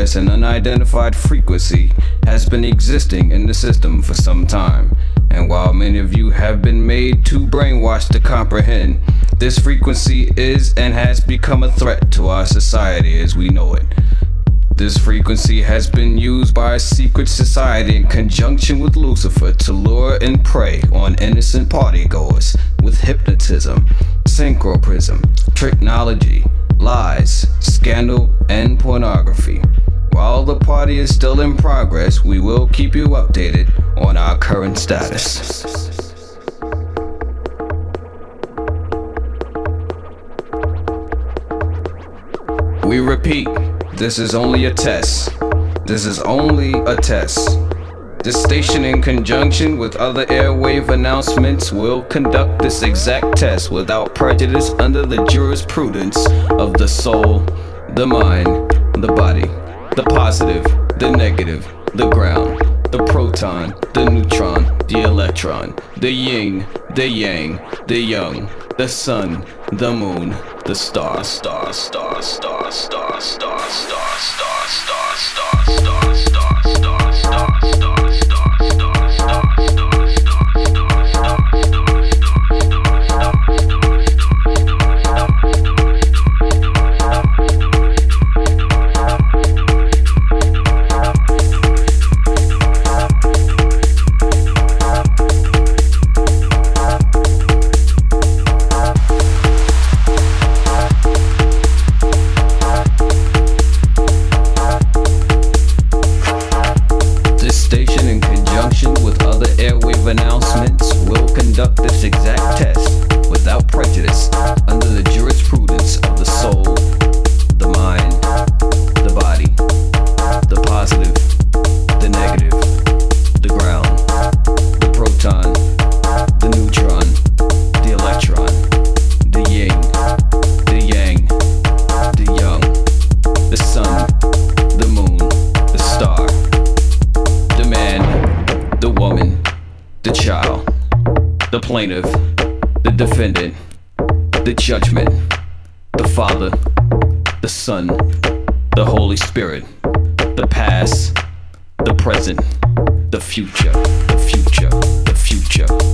in an unidentified frequency has been existing in the system for some time. And while many of you have been made too brainwashed to comprehend, this frequency is and has become a threat to our society as we know it. This frequency has been used by a secret society in conjunction with Lucifer to lure and prey on innocent partygoers with hypnotism, synchroprism, technology, lies, scandal, and pornography. While the party is still in progress, we will keep you updated on our current status. We repeat, this is only a test. This is only a test. This station, in conjunction with other airwave announcements, will conduct this exact test without prejudice under the jurisprudence of the soul, the mind, the body, the positive, the negative, the ground, the proton, the neutron, the electron, the yin, the yang, the young, the sun, the moon, the star, star, star, star, star, star, star, star, star, star, star, plaintiff, the defendant, the judgment, the Father, the Son, the Holy Spirit, the past, the present, the future, the future, the future.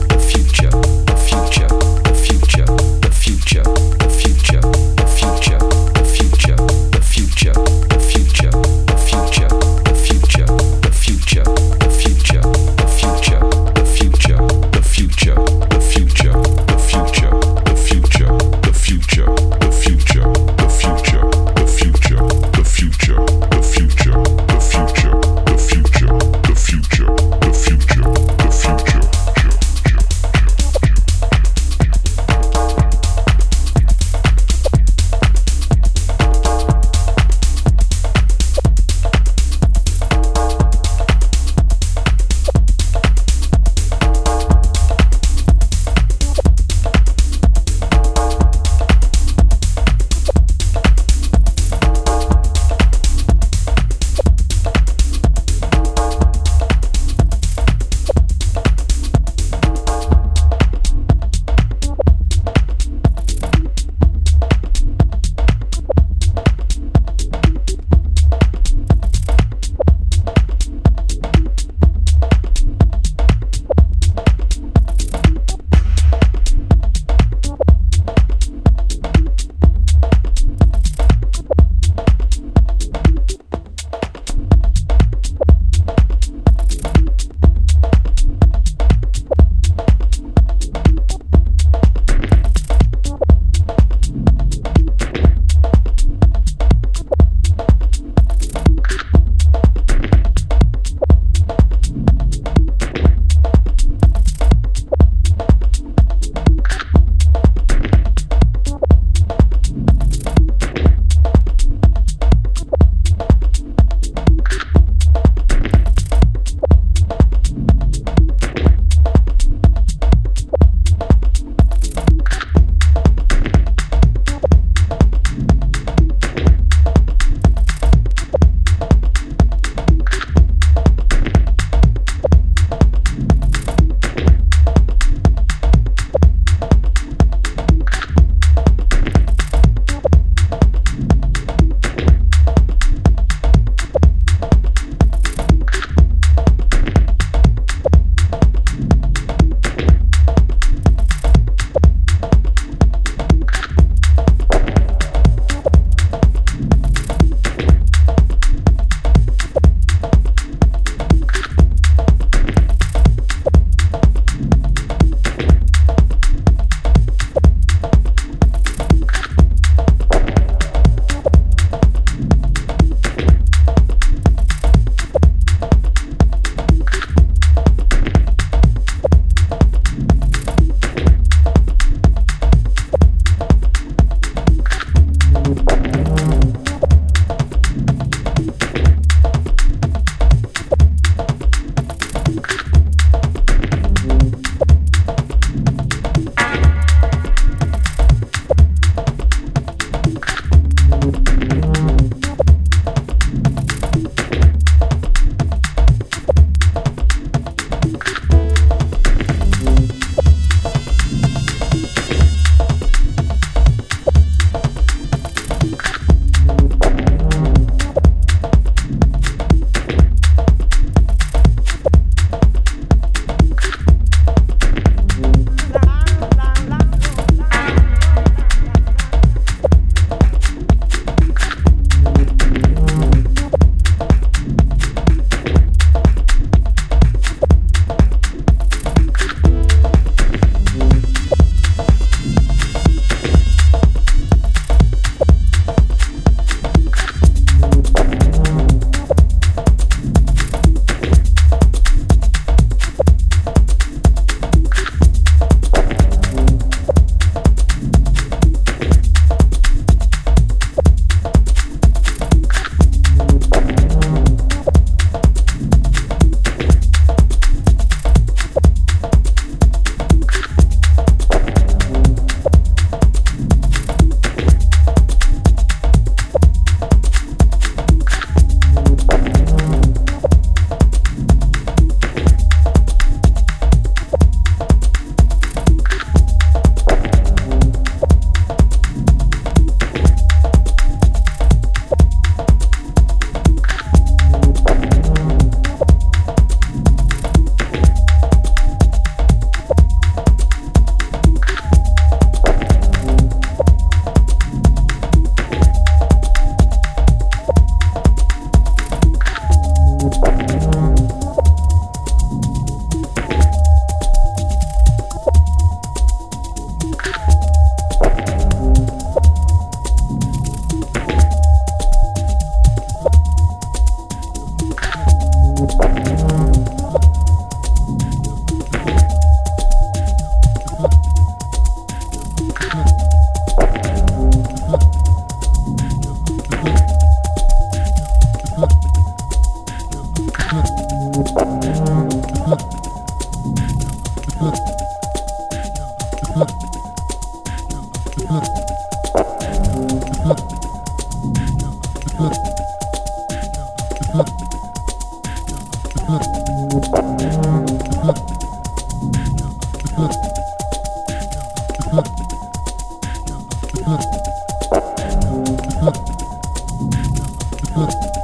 Huh.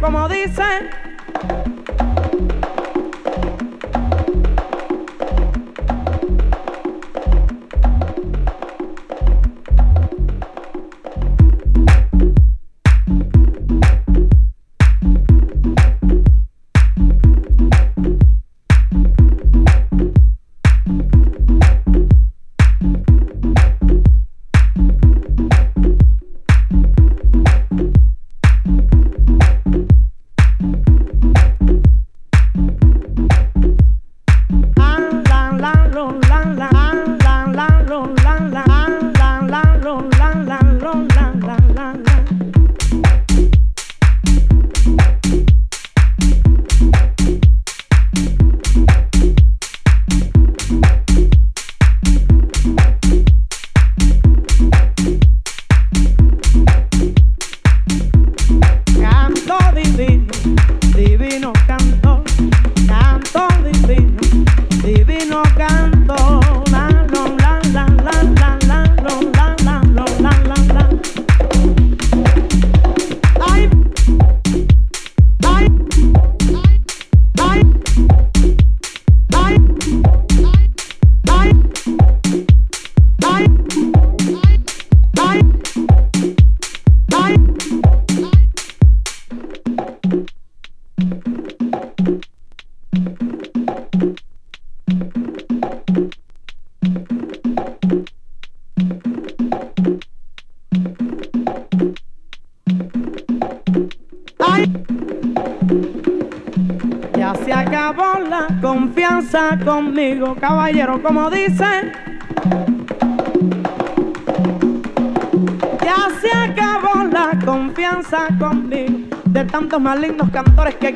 como dicen. caballero, como dice. Ya se acabó la confianza conmigo de tantos malignos cantores que